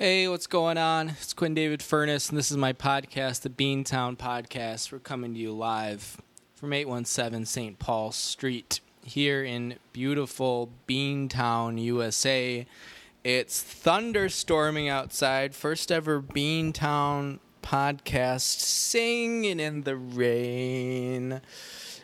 Hey, what's going on? It's Quinn David Furness, and this is my podcast, the Beantown Podcast. We're coming to you live from 817 St. Paul Street here in beautiful Beantown, USA. It's thunderstorming outside. First ever Beantown podcast, singing in the rain.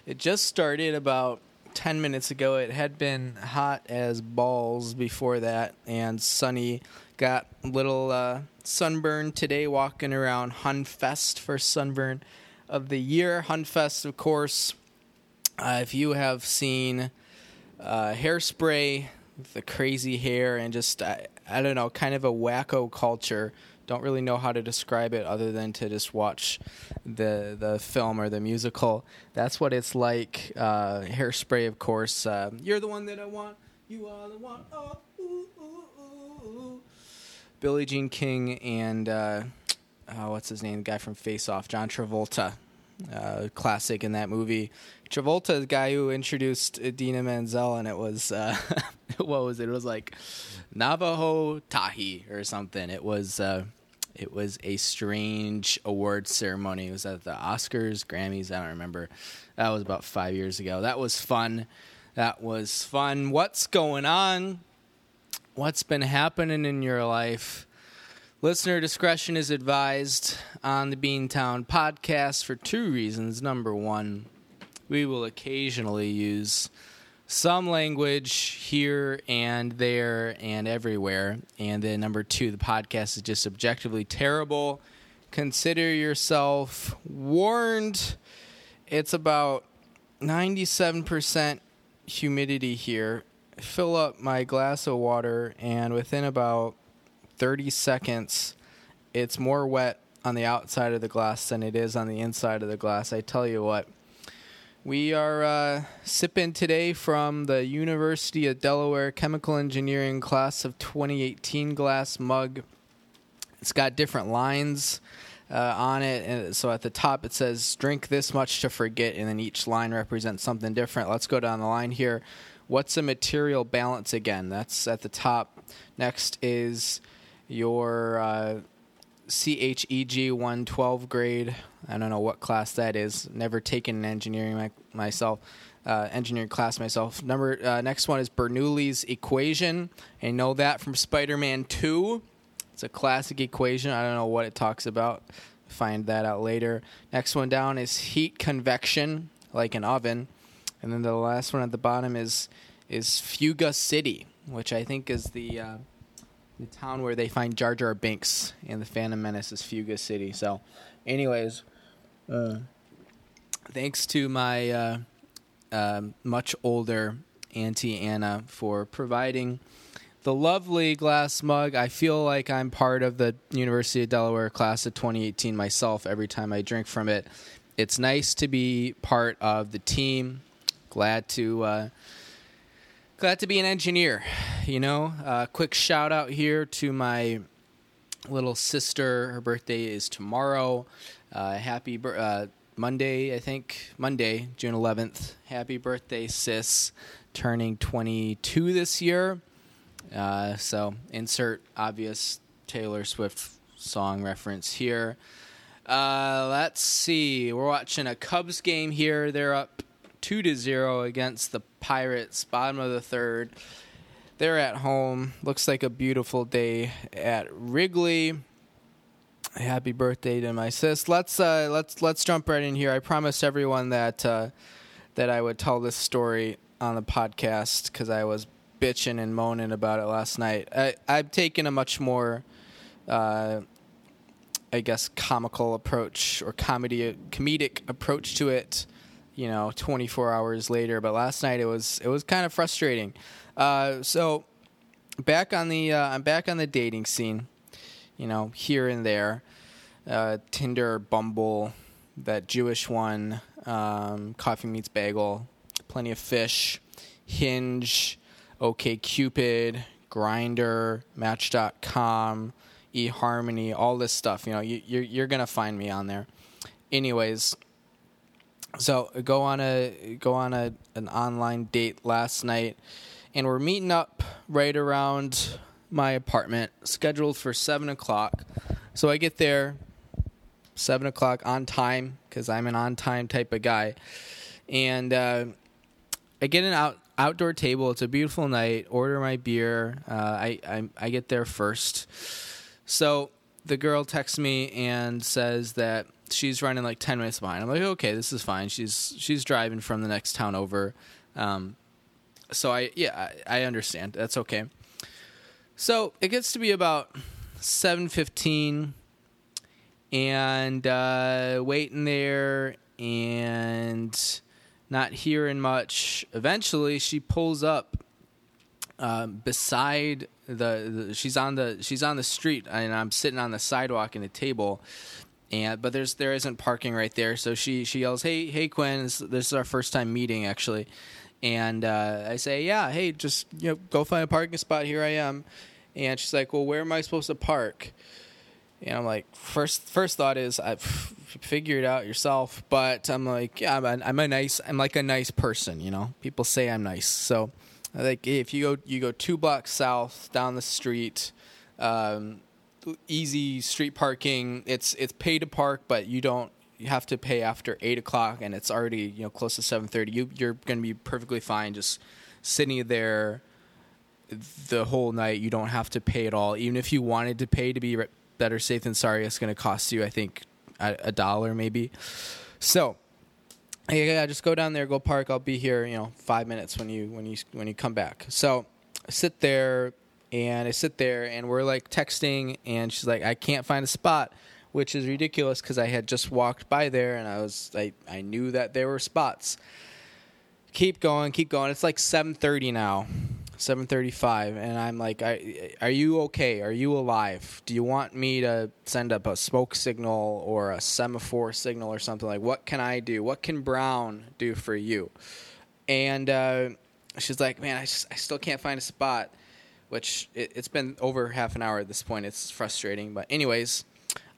It just started about 10 minutes ago. It had been hot as balls before that and sunny. Got a little uh, sunburn today walking around HonFest for sunburn of the year. HonFest, of course, uh, if you have seen uh, hairspray, the crazy hair, and just, I, I don't know, kind of a wacko culture. Don't really know how to describe it other than to just watch the the film or the musical. That's what it's like. Uh, hairspray, of course. Uh, You're the one that I want. You are the one. Oh, ooh, ooh. Billie Jean King and uh, oh, what's his name? The guy from Face Off, John Travolta. Uh, classic in that movie. Travolta, the guy who introduced Dina Menzel, and it was uh, what was it? It was like Navajo Tahi or something. It was uh, it was a strange award ceremony. It was at the Oscars, Grammys. I don't remember. That was about five years ago. That was fun. That was fun. What's going on? What's been happening in your life? Listener discretion is advised on the Beantown podcast for two reasons. Number one, we will occasionally use some language here and there and everywhere. And then number two, the podcast is just objectively terrible. Consider yourself warned. It's about 97% humidity here. Fill up my glass of water, and within about 30 seconds, it's more wet on the outside of the glass than it is on the inside of the glass. I tell you what. We are uh, sipping today from the University of Delaware Chemical Engineering class of 2018 glass mug. It's got different lines uh, on it, and so at the top it says "Drink this much to forget," and then each line represents something different. Let's go down the line here. What's a material balance again? That's at the top. Next is your uh, CHEG 112 grade. I don't know what class that is. Never taken an engineering my, myself, uh, engineering class myself. Number uh, next one is Bernoulli's equation. I know that from Spider-Man 2. It's a classic equation. I don't know what it talks about. Find that out later. Next one down is heat convection, like an oven, and then the last one at the bottom is is Fuga City, which I think is the uh, the town where they find Jar Jar Binks and the Phantom Menace is Fuga City. So, anyways, uh, thanks to my uh, uh, much older Auntie Anna for providing the lovely glass mug. I feel like I'm part of the University of Delaware class of 2018 myself every time I drink from it. It's nice to be part of the team. Glad to uh, glad to be an engineer. You know, uh, quick shout out here to my little sister. Her birthday is tomorrow. Uh, happy uh, Monday, I think Monday, June 11th. Happy birthday, sis! Turning 22 this year. Uh, so insert obvious Taylor Swift song reference here. Uh, let's see. We're watching a Cubs game here. They're up two to zero against the Pirates, bottom of the third. They're at home. Looks like a beautiful day at Wrigley. Happy birthday to my sis. Let's uh, let's let's jump right in here. I promised everyone that uh, that I would tell this story on the podcast because I was bitching and moaning about it last night. I, I've taken a much more, uh, I guess, comical approach or comedy comedic approach to it. You know, 24 hours later. But last night it was it was kind of frustrating. Uh, so back on the uh, I'm back on the dating scene. You know, here and there, uh, Tinder, Bumble, that Jewish one, um, Coffee Meets Bagel, Plenty of Fish, Hinge. OK Cupid, Grindr, Match.com, eHarmony, all this stuff. You know, you, you're you're gonna find me on there. Anyways, so go on a go on a an online date last night, and we're meeting up right around my apartment, scheduled for seven o'clock. So I get there seven o'clock on time because I'm an on time type of guy, and uh, I get an out outdoor table. It's a beautiful night. Order my beer. Uh, I, I I get there first. So the girl texts me and says that she's running like 10 minutes behind. I'm like, okay, this is fine. She's she's driving from the next town over. Um, so I yeah, I, I understand. That's okay. So it gets to be about 7:15 and uh, waiting there and not hearing much. Eventually, she pulls up um, beside the, the, she's on the she's on the street and I'm sitting on the sidewalk in a table and but there's there isn't parking right there. So she she yells hey hey Quinn this, this is our first time meeting actually. And uh, I say yeah hey just you know go find a parking spot. Here I am. And she's like well where am I supposed to park? And I'm like first first thought is I figure it out yourself. But I'm like yeah I'm a, I'm a nice I'm like a nice person you know? People say I'm nice. So like if you go you go two blocks south down the street, um, easy street parking. It's it's pay to park, but you don't you have to pay after eight o'clock, and it's already you know close to seven thirty. You you're going to be perfectly fine just sitting there the whole night. You don't have to pay at all. Even if you wanted to pay to be better safe than sorry, it's going to cost you I think a, a dollar maybe. So yeah, just go down there, go park. I'll be here, you know, five minutes when you when you when you come back. So sit there and I sit there and we're like texting, and she's like, I can't find a spot, which is ridiculous because I had just walked by there and I was I I knew that there were spots. Keep going, keep going. It's like seven thirty now. 7:35 and I'm like are you okay? Are you alive? Do you want me to send up a smoke signal or a semaphore signal or something like what can I do? What can Brown do for you? And uh, she's like, "Man, I just I still can't find a spot." Which it, it's been over half an hour at this point. It's frustrating, but anyways,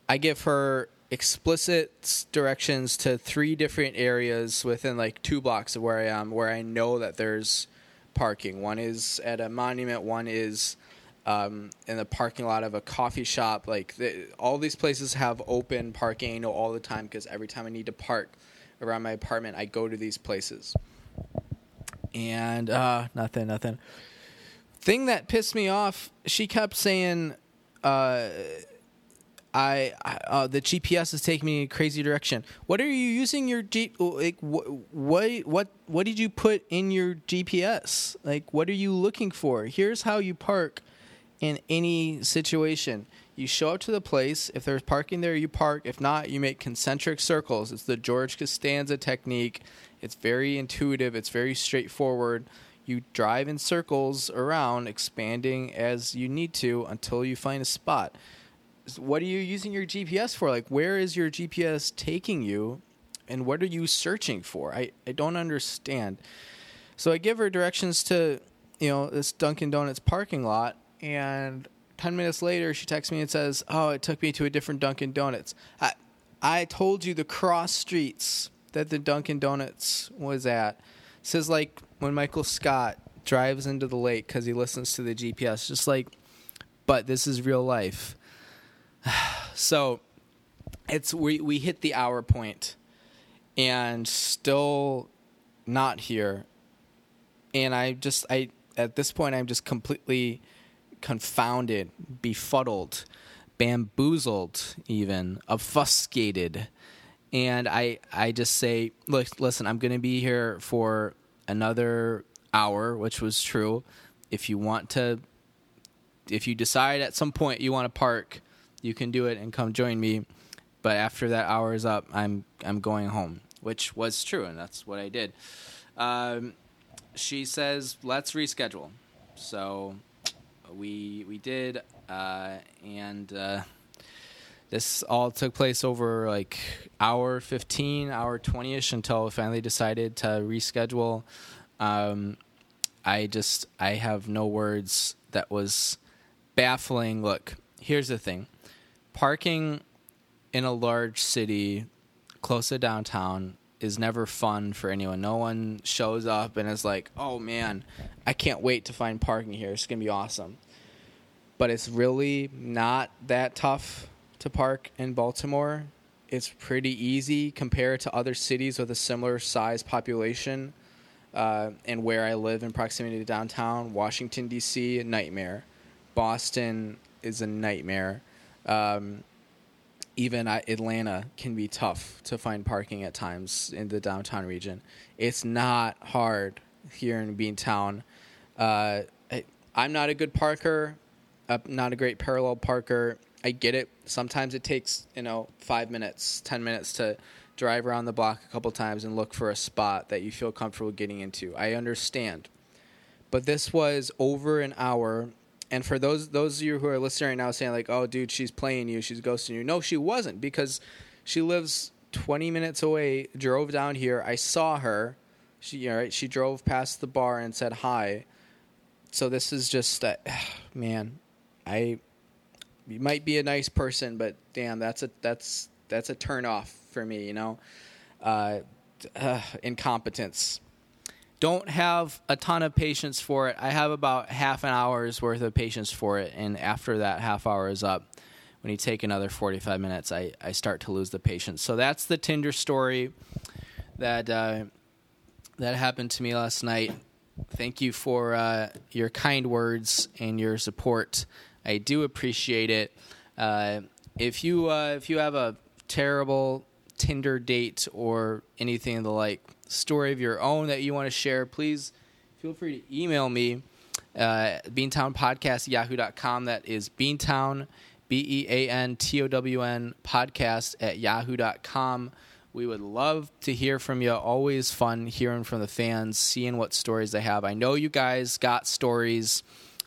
I give her explicit directions to three different areas within like two blocks of where I am where I know that there's parking. One is at a monument. One is um, in the parking lot of a coffee shop. Like the, all these places have open parking. All the time because every time I need to park around my apartment, I go to these places. And uh, nothing, nothing. Thing that pissed me off, she kept saying. Uh, I, uh, the GPS is taking me in a crazy direction. What are you using your G? Like what what what what did you put in your GPS? Like what are you looking for? Here's how you park in any situation. You show up to the place. If there's parking there, you park. If not, you make concentric circles. It's the George Costanza technique. It's very intuitive. It's very straightforward. You drive in circles around, expanding as you need to until you find a spot what are you using your GPS for? Like, where is your GPS taking you, and what are you searching for? I, I don't understand. So I give her directions to, you know, this Dunkin' Donuts parking lot, and 10 minutes later, she texts me and says, Oh, it took me to a different Dunkin' Donuts. I, I told you the cross streets that the Dunkin' Donuts was at. Says, like, when Michael Scott drives into the lake because he listens to the GPS, just like, but this is real life. So it's we we hit the hour point and still not here. And i just i at this point i'm just completely confounded befuddled bamboozled even obfuscated. And i i just say look listen i'm going to be here for another hour which was true if you want to if you decide at some point you want to park you can do it and come join me. But after that hour is up, I'm I'm going home, which was true, and that's what I did. Um, she says, "Let's reschedule." So we we did, uh, and uh, this all took place over like hour fifteen, hour twenty ish until we finally decided to reschedule. Um, I just I have no words. That was baffling. Look, here's the thing parking in a large city close to downtown is never fun for anyone. No one shows up and is like, "Oh man, I can't wait to find parking here. It's gonna be awesome." but it's really not that tough to park in Baltimore. It's pretty easy compared to other cities with a similar size population. Uh, and where I live in proximity to downtown, Washington D.C. a nightmare, Boston is a nightmare. Um, even Atlanta can be tough to find parking at times in the downtown region. It's not hard here in Beantown. Uh, I'm not a good parker. I'm not a great parallel parker. I get it. Sometimes it takes you know five minutes, ten minutes to drive around the block a couple times and look for a spot that you feel comfortable getting into. I understand, but this was over an hour and for those those of you who are listening right now saying like, "Oh, dude, she's playing you, she's ghosting you," no, she wasn't because she lives 20 minutes away. Drove down here. I saw her. She right, she drove past the bar and said hi. So this is just uh, man, I you might be a nice person, but damn, that's a that's that's a turn off for me. You know, uh, uh, incompetence don't have a ton of patience for it. I have about half an hour's worth of patience for it, and after that half hour is up, when you take another 45 minutes, I, I start to lose the patience. So that's the Tinder story that uh, that happened to me last night. Thank you for uh, your kind words and your support. I do appreciate it. Uh, if you uh, if you have a terrible Tinder date or anything of the like, story of your own that you want to share, please feel free to email me. Uh, Beantown Podcast yahoo.com. That is Beantown, B E A N T O W N podcast at yahoo.com. We would love to hear from you. Always fun hearing from the fans, seeing what stories they have. I know you guys got stories.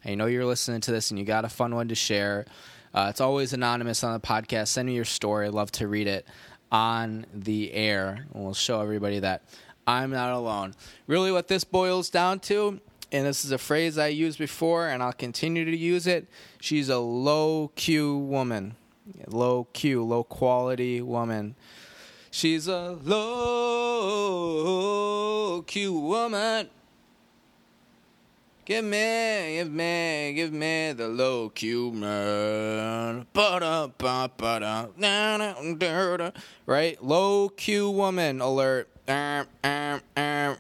I know you're listening to this and you got a fun one to share. Uh, it's always anonymous on the podcast. Send me your story. I'd love to read it on the air. And We'll show everybody that I'm not alone. Really, what this boils down to, and this is a phrase I used before, and I'll continue to use it she's a low Q woman. Low Q, low quality woman. She's a low Q woman. Give me, give me, give me the low Q man. Right? Low Q woman alert. Red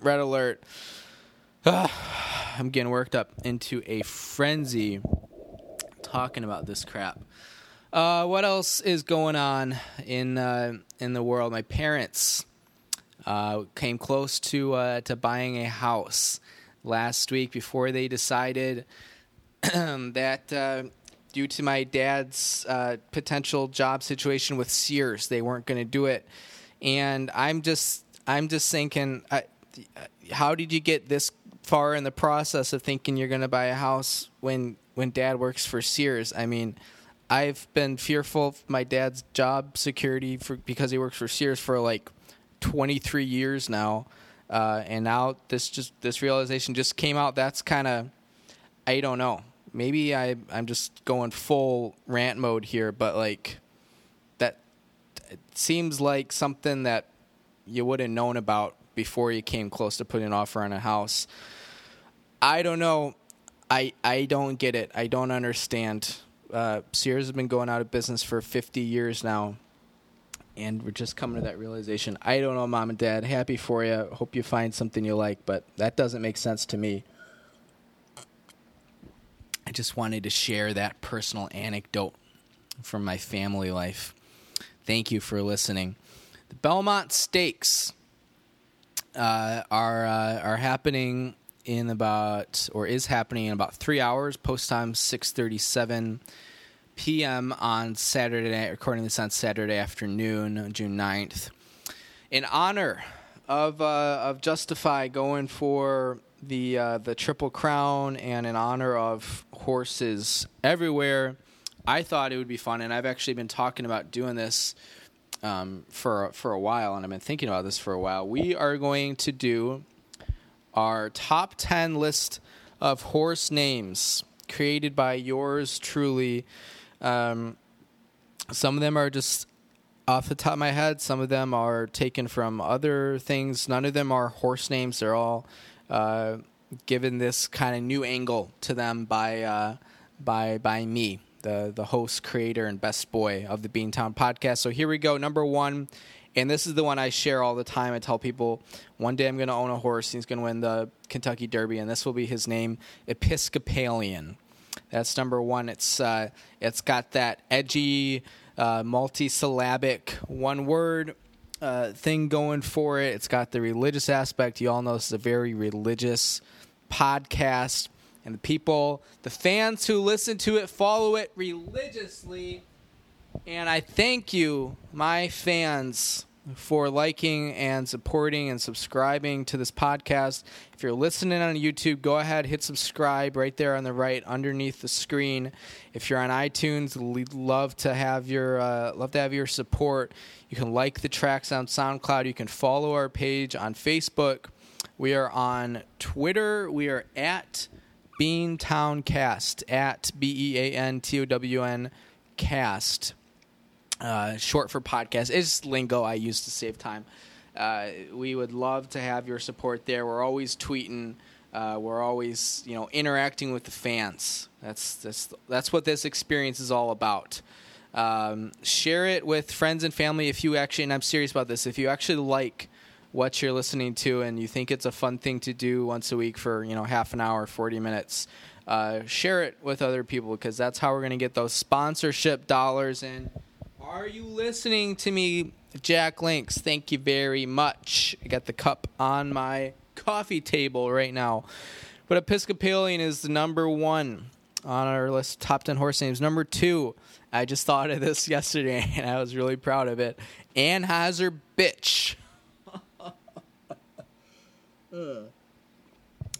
alert. I'm getting worked up into a frenzy talking about this crap. Uh, what else is going on in uh, in the world? My parents uh, came close to uh, to buying a house last week before they decided that uh, due to my dad's uh, potential job situation with Sears, they weren't going to do it. And I'm just I'm just thinking, I, how did you get this far in the process of thinking you're going to buy a house when when dad works for Sears? I mean, I've been fearful of my dad's job security for because he works for Sears for like 23 years now. Uh, and now this just this realization just came out. That's kind of I don't know. Maybe I I'm just going full rant mode here, but like that it seems like something that you would have known about before you came close to putting an offer on a house. I don't know. I I don't get it. I don't understand. Uh, Sears has been going out of business for 50 years now, and we're just coming to that realization. I don't know, mom and dad. Happy for you. Hope you find something you like, but that doesn't make sense to me. I just wanted to share that personal anecdote from my family life. Thank you for listening. The Belmont Stakes uh, are uh, are happening in about or is happening in about three hours. Post time six thirty seven p.m. on Saturday. Recording this on Saturday afternoon, June 9th. In honor of uh, of Justify going for the uh, the Triple Crown and in honor of horses everywhere, I thought it would be fun, and I've actually been talking about doing this um, for for a while, and I've been thinking about this for a while. We are going to do our top ten list of horse names created by yours truly. Um, some of them are just off the top of my head. Some of them are taken from other things. None of them are horse names. They're all uh, given this kind of new angle to them by uh, by by me, the the host, creator, and best boy of the Beantown podcast. So here we go. Number one, and this is the one I share all the time. I tell people one day I'm going to own a horse. He's going to win the Kentucky Derby, and this will be his name, Episcopalian. That's number one. It's uh, it's got that edgy, uh, multi-syllabic one word uh, thing going for it. It's got the religious aspect. You all know this is a very religious podcast, and the people, the fans who listen to it, follow it religiously. And I thank you, my fans, for liking and supporting and subscribing to this podcast. If you're listening on YouTube, go ahead, hit subscribe right there on the right underneath the screen. If you're on iTunes, we'd love to have your uh, love to have your support. You can like the tracks on SoundCloud. You can follow our page on Facebook. We are on Twitter. We are at Beantowncast at B E A N T O W N cast uh, short for podcast. It's lingo I use to save time. Uh, we would love to have your support there. We're always tweeting. Uh, we're always, you know, interacting with the fans. That's that's that's what this experience is all about. Um, share it with friends and family if you actually, and I'm serious about this. If you actually like what you're listening to and you think it's a fun thing to do once a week for you know half an hour, 40 minutes, uh, share it with other people because that's how we're going to get those sponsorship dollars in. Are you listening to me, Jack Links? Thank you very much. I got the cup on my coffee table right now. But Episcopalian is the number one on our list top 10 horse names. Number two, I just thought of this yesterday and I was really proud of it. Anheuser Bitch.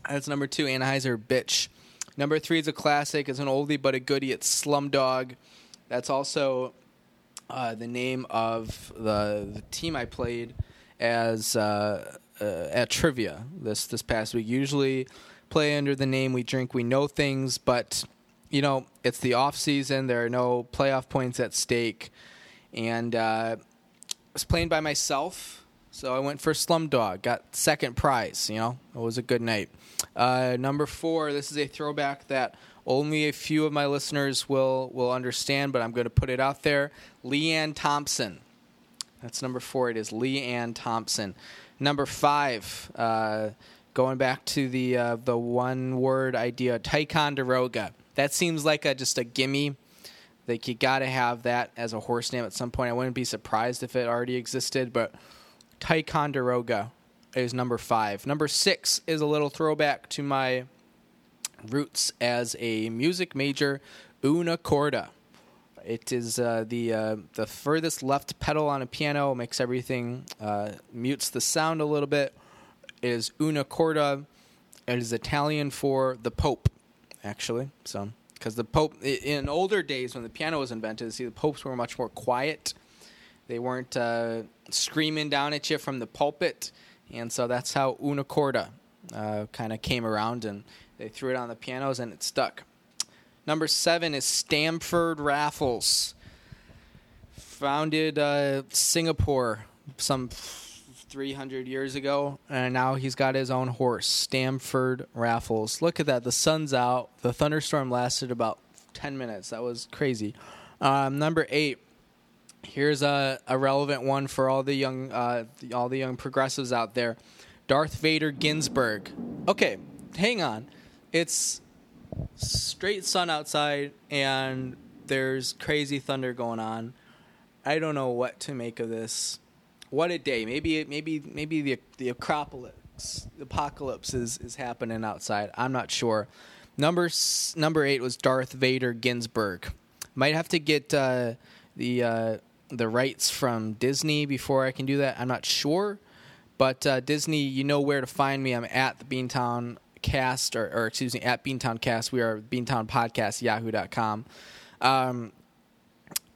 That's number two, Anheuser Bitch. Number three is a classic. It's an oldie but a goodie. It's Slumdog. That's also uh, the name of the, the, team I played as uh, uh, at trivia this this past week. Usually play under the name We Drink We Know Things, but you know it's the off season. There are no playoff points at stake, and uh, I was playing by myself. So I went for Slumdog, got second prize. You know, it was a good night. Uh, number four, this is a throwback that only a few of my listeners will will understand, but I'm going to put it out there. Leanne Thompson. That's number four. It is Leanne Thompson. Number five, uh, going back to the uh, the one word idea, Ticonderoga. That seems like a just a gimme. Like you got to have that as a horse name at some point. I wouldn't be surprised if it already existed, but Ticonderoga is number five. Number six is a little throwback to my roots as a music major, una corda. It is uh, the uh, the furthest left pedal on a piano, makes everything uh, mutes the sound a little bit. It is una corda. It is Italian for the Pope, actually. So, because the Pope in older days when the piano was invented, see the popes were much more quiet. They weren't uh, screaming down at you from the pulpit, and so that's how una corda uh, kind of came around and they threw it on the pianos and it stuck. Number seven is Stamford Raffles. Founded uh, Singapore some 300 years ago, and now he's got his own horse, Stamford Raffles. Look at that. The sun's out. The thunderstorm lasted about 10 minutes. That was crazy. Um, number eight. Here's a, a relevant one for all the young uh, all the young progressives out there. Darth Vader Ginsburg. Okay, hang on it's straight sun outside and there's crazy thunder going on. I don't know what to make of this. What a day! Maybe maybe maybe the the acropolis, the apocalypse is is happening outside. I'm not sure. Number number eight was Darth Vader Ginsburg. Might have to get uh, the uh, the rights from Disney before I can do that. I'm not sure, but uh, Disney, you know where to find me. I'm at the Beantown cast or, or excuse me at beantown cast. We are beantown podcast yahoo.com um,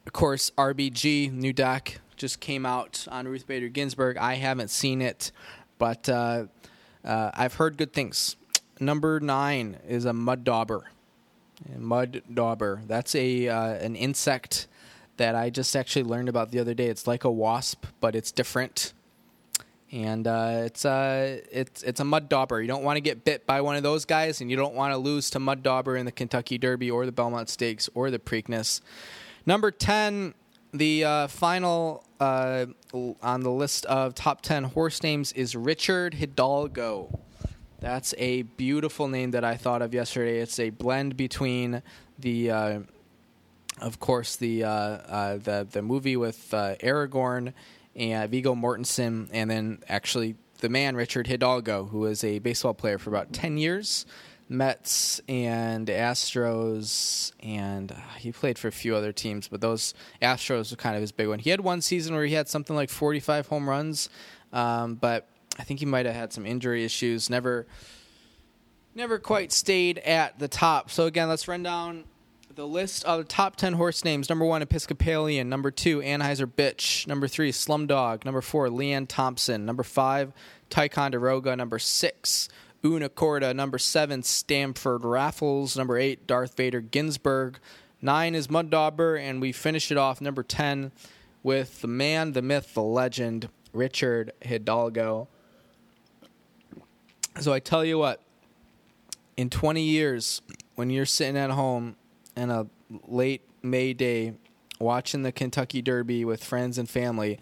of course rbg new doc just came out on ruth bader ginsburg. I haven't seen it but uh, uh, i've heard good things. Number nine is a mud dauber. Mud dauber. That's a uh, an insect that i just actually learned about the other day. It's like a wasp but it's different and uh, it's uh, it's it's a mud dauber. You don't want to get bit by one of those guys, and you don't want to lose to mud dauber in the Kentucky Derby or the Belmont Stakes or the Preakness. Number ten, the uh, final uh, on the list of top ten horse names is Richard Hidalgo. That's a beautiful name that I thought of yesterday. It's a blend between the, uh, of course, the the the movie with Aragorn and Viggo Mortensen, and then actually the man Richard Hidalgo, who was a baseball player for about ten years, Mets and Astros, and uh, he played for a few other teams, but those Astros were kind of his big one. He had one season where he had something like forty-five home runs, um, but I think he might have had some injury issues. Never, never quite stayed at the top. So again, let's run down the list of the top 10 horse names. Number one, Episcopalian. Number two, Anheuser Bitch. Number three, Slumdog. Number four, Leanne Thompson. Number five, Ticonderoga. Number six, Una Corda. Number seven, Stamford Raffles. Number eight, Darth Vader Ginsburg. Nine is Mud Dauber. And we finish it off, number 10, with the man, the myth, the legend, Richard Hidalgo. So I tell you what, in 20 years, when you're sitting at home in a late May day watching the Kentucky Derby with friends and family,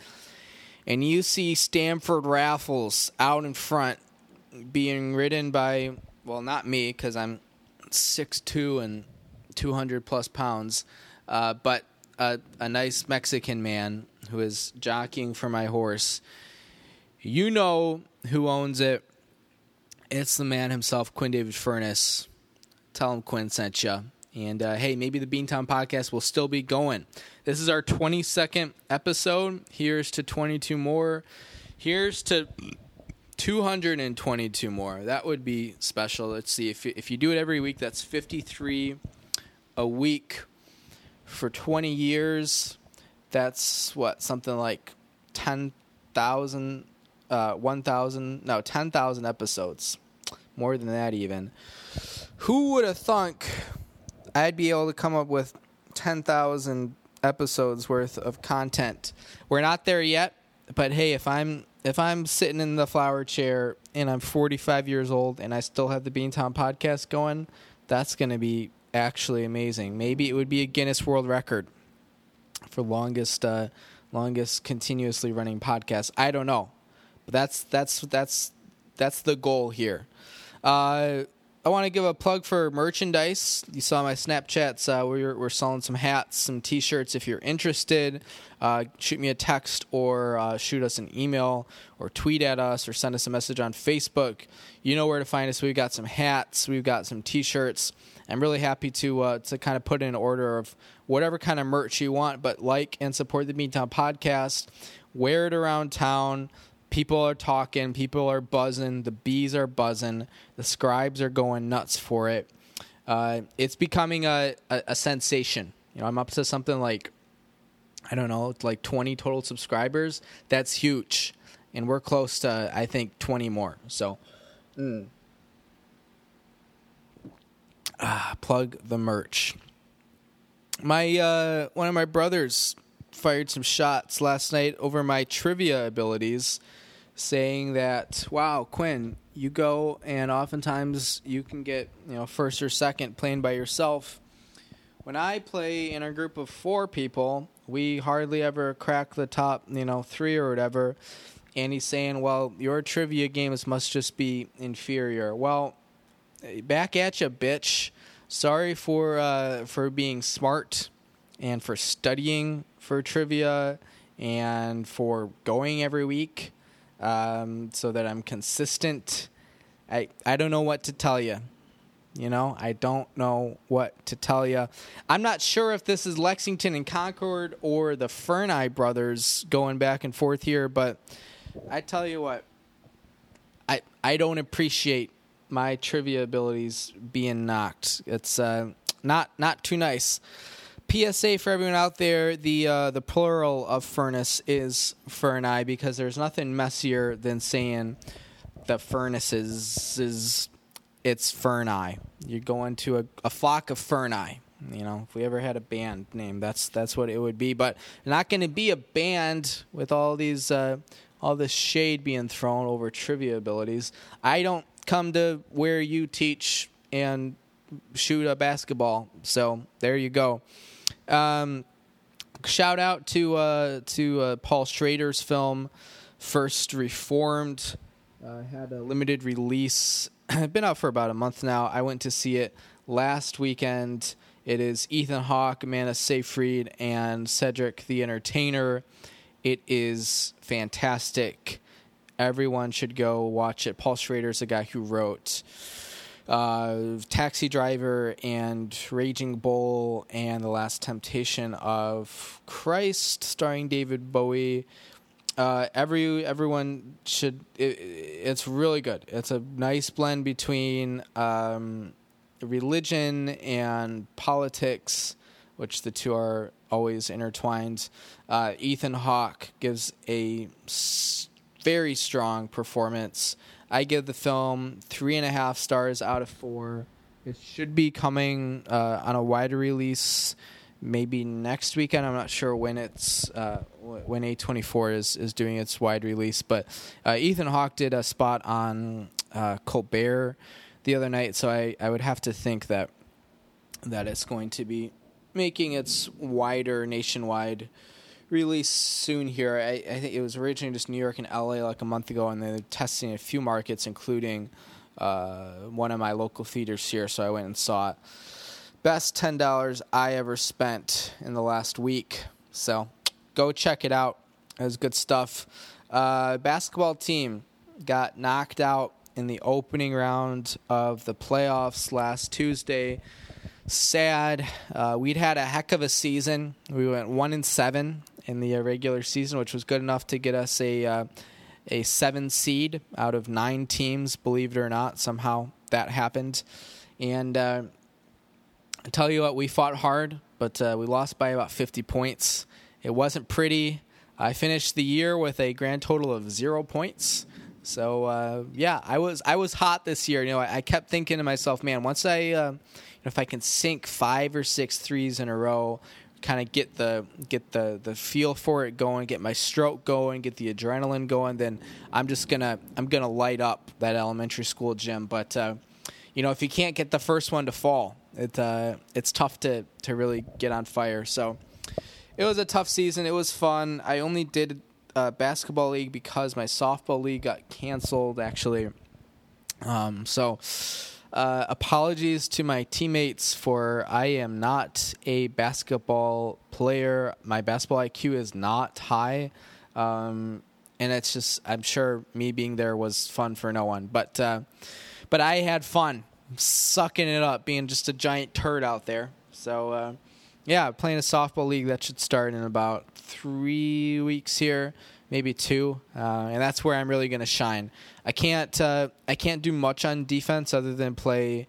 and you see Stamford Raffles out in front being ridden by, well, not me because I'm 6'2 and 200 plus pounds, uh, but a, a nice Mexican man who is jockeying for my horse. You know who owns it it's the man himself, Quinn David Furness. Tell him Quinn sent you. And uh, hey, maybe the Beantown podcast will still be going. This is our 22nd episode. Here's to 22 more. Here's to 222 more. That would be special. Let's see. If, if you do it every week, that's 53 a week for 20 years. That's what? Something like 10,000, uh, 1,000, no, 10,000 episodes more than that even. Who would have thunk I'd be able to come up with 10,000 episodes worth of content? We're not there yet, but hey, if I'm if I'm sitting in the flower chair and I'm 45 years old and I still have the Beantown podcast going, that's going to be actually amazing. Maybe it would be a Guinness World Record for longest uh, longest continuously running podcast. I don't know, but that's that's that's that's the goal here. Uh, I want to give a plug for merchandise. You saw my Snapchats. Uh, we're, we're selling some hats, some t shirts. If you're interested, uh, shoot me a text or uh, shoot us an email or tweet at us or send us a message on Facebook. You know where to find us. We've got some hats, we've got some t shirts. I'm really happy to uh, to kind of put in order of whatever kind of merch you want, but like and support the Beantown podcast. Wear it around town people are talking, people are buzzing, the bees are buzzing, the scribes are going nuts for it. Uh, it's becoming a, a, a, sensation. You know, I'm up to something like, I don't know, like 20 total subscribers. That's huge. And we're close to, I think, 20 more. So, mm. ah, plug the merch. My uh, one of my brothers fired some shots last night over my trivia abilities saying that, wow, Quinn, you go and oftentimes you can get, you know, first or second playing by yourself. When I play in a group of four people, we hardly ever crack the top, you know, three or whatever. And he's saying, well, your trivia games must just be inferior. Well, back at you, bitch. Sorry for uh, for being smart and for studying for trivia and for going every week um, so that I'm consistent. I I don't know what to tell you. You know, I don't know what to tell you. I'm not sure if this is Lexington and Concord or the Ferneye brothers going back and forth here, but I tell you what, I I don't appreciate my trivia abilities being knocked. It's uh, not not too nice. PSA for everyone out there: the uh, the plural of furnace is furni because there's nothing messier than saying the furnaces is it's furni. You're going to a, a flock of furni. You know, if we ever had a band name, that's that's what it would be. But not going to be a band with all these uh, all this shade being thrown over trivia abilities. I don't come to where you teach and shoot a basketball. So there you go. Um, shout out to uh, to uh, Paul Schrader's film First Reformed. Uh, had a limited release. Been out for about a month now. I went to see it last weekend. It is Ethan Hawke, Amanda Seyfried, and Cedric the Entertainer. It is fantastic. Everyone should go watch it. Paul Schrader's the guy who wrote uh, Taxi Driver and Raging Bull and The Last Temptation of Christ, starring David Bowie. Uh, every everyone should. It, it's really good. It's a nice blend between um, religion and politics, which the two are always intertwined. Uh, Ethan Hawke gives a s- very strong performance. I give the film three and a half stars out of four. It should be coming uh, on a wider release maybe next weekend. I'm not sure when it's uh, when A24 is is doing its wide release, but uh, Ethan Hawke did a spot on uh, Colbert the other night, so I, I would have to think that that it's going to be making its wider nationwide release soon here. I, I think it was originally just New York and LA like a month ago, and they're testing a few markets, including uh, one of my local theaters here. So I went and saw it. Best ten dollars I ever spent in the last week. So go check it out. It was good stuff. Uh, basketball team got knocked out in the opening round of the playoffs last Tuesday. Sad. Uh, we'd had a heck of a season. We went one and seven in the regular season, which was good enough to get us a uh, a seven seed out of nine teams. Believe it or not, somehow that happened. And uh, I tell you what, we fought hard, but uh, we lost by about 50 points. It wasn't pretty. I finished the year with a grand total of zero points. So uh, yeah, I was I was hot this year. You know, I, I kept thinking to myself, man, once I, uh, if I can sink five or six threes in a row, kind of get the get the the feel for it going, get my stroke going, get the adrenaline going, then I'm just gonna I'm gonna light up that elementary school gym. But uh, you know, if you can't get the first one to fall, it uh, it's tough to to really get on fire. So it was a tough season. It was fun. I only did uh, basketball league because my softball league got canceled. Actually, um, so uh, apologies to my teammates for I am not a basketball player. My basketball IQ is not high. Um, and it's just I'm sure me being there was fun for no one, but uh, but I had fun sucking it up, being just a giant turd out there. So uh, yeah, playing a softball league that should start in about three weeks here, maybe two, uh, and that's where I'm really going to shine. I can't uh, I can't do much on defense other than play,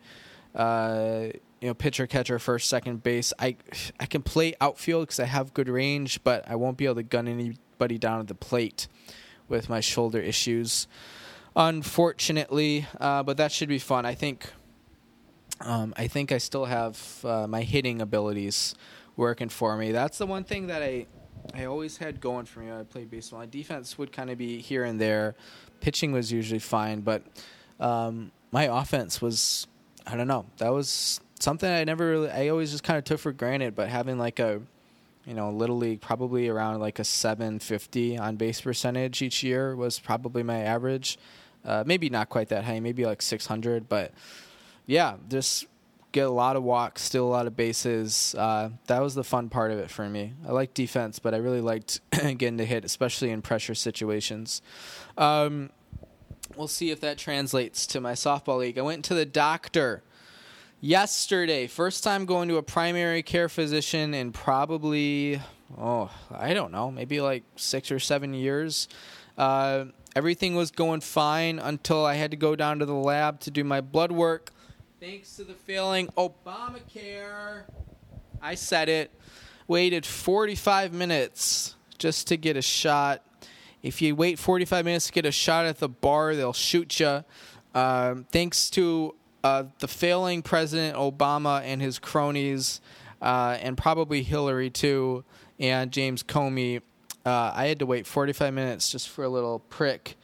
uh, you know, pitcher, catcher, first, second base. I I can play outfield because I have good range, but I won't be able to gun anybody down at the plate with my shoulder issues, unfortunately. Uh, but that should be fun. I think. Um, I think I still have uh, my hitting abilities working for me. That's the one thing that I I always had going for me when I played baseball. My defense would kind of be here and there. Pitching was usually fine, but um, my offense was I don't know. That was something I never really. I always just kind of took for granted. But having like a you know little league probably around like a 750 on base percentage each year was probably my average. Uh, maybe not quite that high, maybe like 600, but yeah, just get a lot of walks, steal a lot of bases. Uh, that was the fun part of it for me. I liked defense, but I really liked getting to hit, especially in pressure situations. Um, we'll see if that translates to my softball league. I went to the doctor yesterday. First time going to a primary care physician in probably, oh, I don't know, maybe like six or seven years. Uh, everything was going fine until I had to go down to the lab to do my blood work Thanks to the failing Obamacare, I said it, waited 45 minutes just to get a shot. If you wait 45 minutes to get a shot at the bar, they'll shoot you. Um, thanks to uh, the failing President Obama and his cronies, uh, and probably Hillary too, and James Comey, Uh, I had to wait 45 minutes just for a little prick.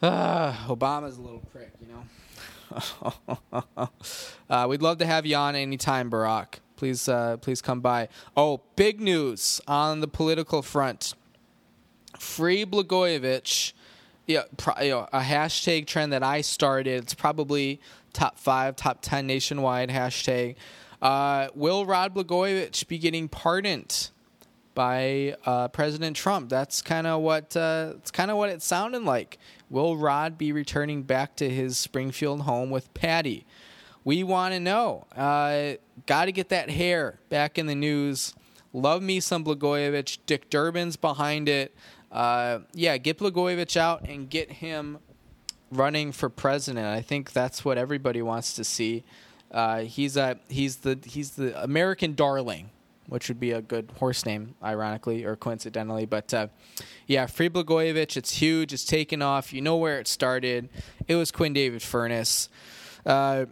Uh, Obama's a little prick, you know. uh, we'd love to have you on anytime, Barack. Please, uh, please come by. Oh, big news on the political front. Free Blagojevich. Yeah, pro- you know, a hashtag trend that I started. It's probably top five, top ten nationwide hashtag. Uh, will Rod Blagojevich be getting pardoned by uh, President Trump? That's kind of what uh, it's kind of what it sounded like. Will Rod be returning back to his Springfield home with Patty? We want to know. Uh, Got to get that hair back in the news. Love me some Blagojevich. Dick Durbin's behind it. Uh, yeah, get Blagojevich out and get him running for president. I think that's what everybody wants to see. Uh, he's a he's the he's the American darling, which would be a good horse name, ironically or coincidentally. But uh, yeah, free Blagojevich. It's huge. It's taken off. You know where it started. It was Quinn David Furness. Uh,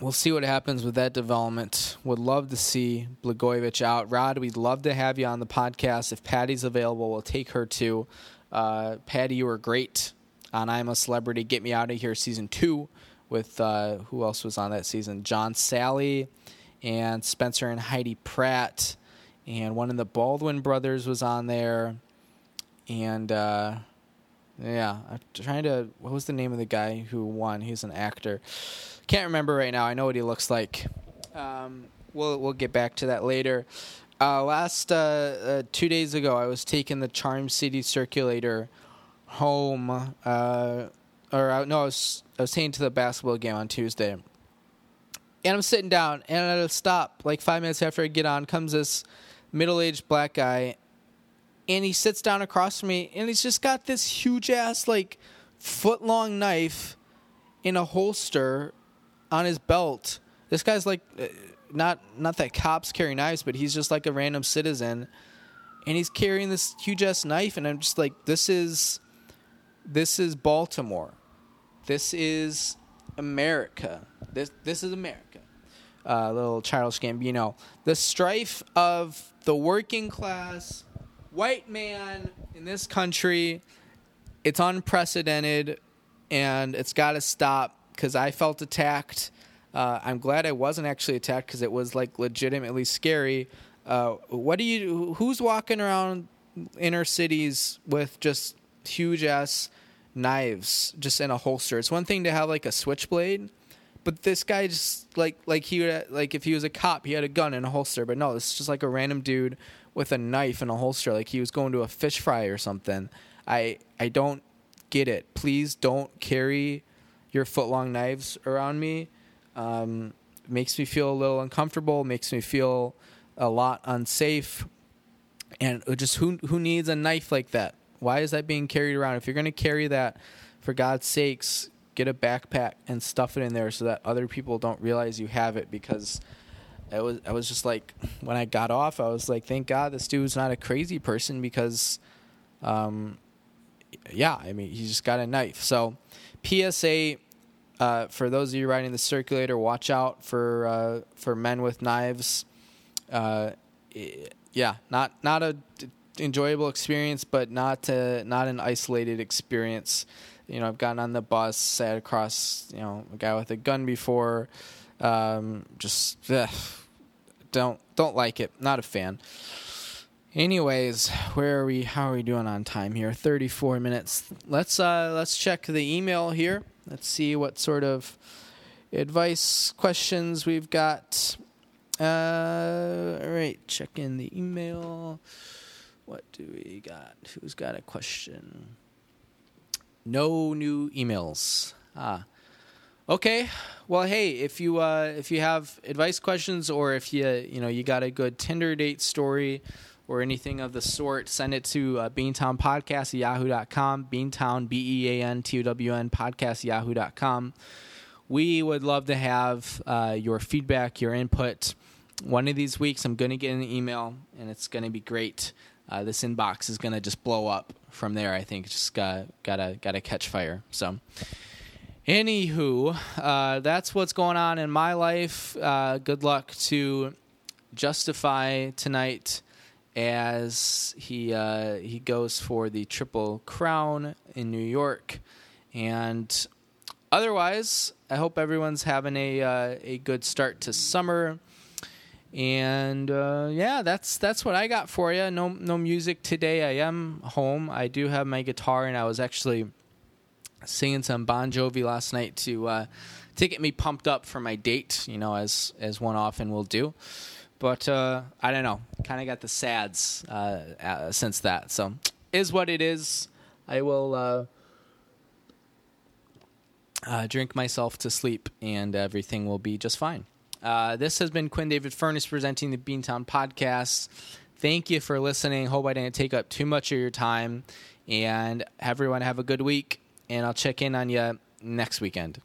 we'll see what happens with that development. Would love to see Blagojevich out. Rod, we'd love to have you on the podcast. If Patty's available, we'll take her too. Uh, Patty, you were great on I'm a Celebrity. Get Me Out of Here season two with uh, who else was on that season? John Salley and Spencer and Heidi Pratt. And one of the Baldwin brothers was on there. And uh, yeah, I'm trying to. What was the name of the guy who won? He's an actor. Can't remember right now. I know what he looks like. Um, we'll we'll get back to that later. Uh, last uh, uh, two days ago, I was taking the Charm City Circulator home, uh, or uh, no, I was I was heading to the basketball game on Tuesday, and I'm sitting down, and at a stop, like five minutes after I get on, comes this middle-aged black guy, and he sits down across from me, and he's just got this huge ass like foot-long knife in a holster on his belt. This guy's like uh, not not that cops carry knives, but he's just like a random citizen, and he's carrying this huge ass knife, and I'm just like, this is this is Baltimore, this is America, this this is America. Uh, little Childish Gambino, the strife of the working class white man in this country. It's unprecedented, and it's got to stop because I felt attacked. Uh, I'm glad I wasn't actually attacked because it was like legitimately scary. Uh, what do you? Who's walking around inner cities with just huge ass knives just in a holster? It's one thing to have like a switchblade, but this guy just like like he would, like if he was a cop, he had a gun in a holster. But no, is just like a random dude with a knife in a holster, like he was going to a fish fry or something. I I don't get it. Please don't carry your foot long knives around me. Um, makes me feel a little uncomfortable. Makes me feel a lot unsafe. And just who who needs a knife like that? Why is that being carried around? If you're going to carry that, for God's sakes, get a backpack and stuff it in there so that other people don't realize you have it. Because I was I was just like when I got off, I was like, thank God this dude's not a crazy person because, um, yeah, I mean he just got a knife. So PSA uh, for those of you riding the circulator, watch out for uh, for men with knives. Uh, yeah, not not a enjoyable experience, but not uh, not an isolated experience. You know, I've gotten on the bus, sat across you know a guy with a gun before. Um, just ugh, don't don't like it. Not a fan. Anyways, where are we? How are we doing on time here? Thirty-four minutes. Let's uh, let's check the email here. Let's see what sort of advice questions we've got. Uh, all right, check in the email. What do we got? Who's got a question? No new emails. Ah. Okay. Well, hey, if you uh, if you have advice questions or if you you know you got a good Tinder date story or anything of the sort, send it to uh, Beantown Podcast at yahoo.com. Beantown, B E A N T O W N, podcast yahoo.com. We would love to have uh, your feedback, your input. One of these weeks, I'm going to get an email, and it's going to be great. Uh, this inbox is going to just blow up from there. I think just got gotta gotta catch fire. So, anywho, uh, that's what's going on in my life. Uh, good luck to Justify tonight as he uh, he goes for the Triple Crown in New York. And otherwise, I hope everyone's having a uh, a good start to summer. And uh, yeah, that's that's what I got for you. No no music today. I am home. I do have my guitar, and I was actually singing some Bon Jovi last night to uh, to get me pumped up for my date. You know, as as one often will do. But uh, I don't know. Kind of got the sads uh, uh, since that. So is what it is. I will uh, uh, drink myself to sleep, and everything will be just fine. Uh, this has been Quinn David Furness presenting the Beantown podcast. Thank you for listening. Hope I didn't take up too much of your time. And everyone have a good week. And I'll check in on you next weekend.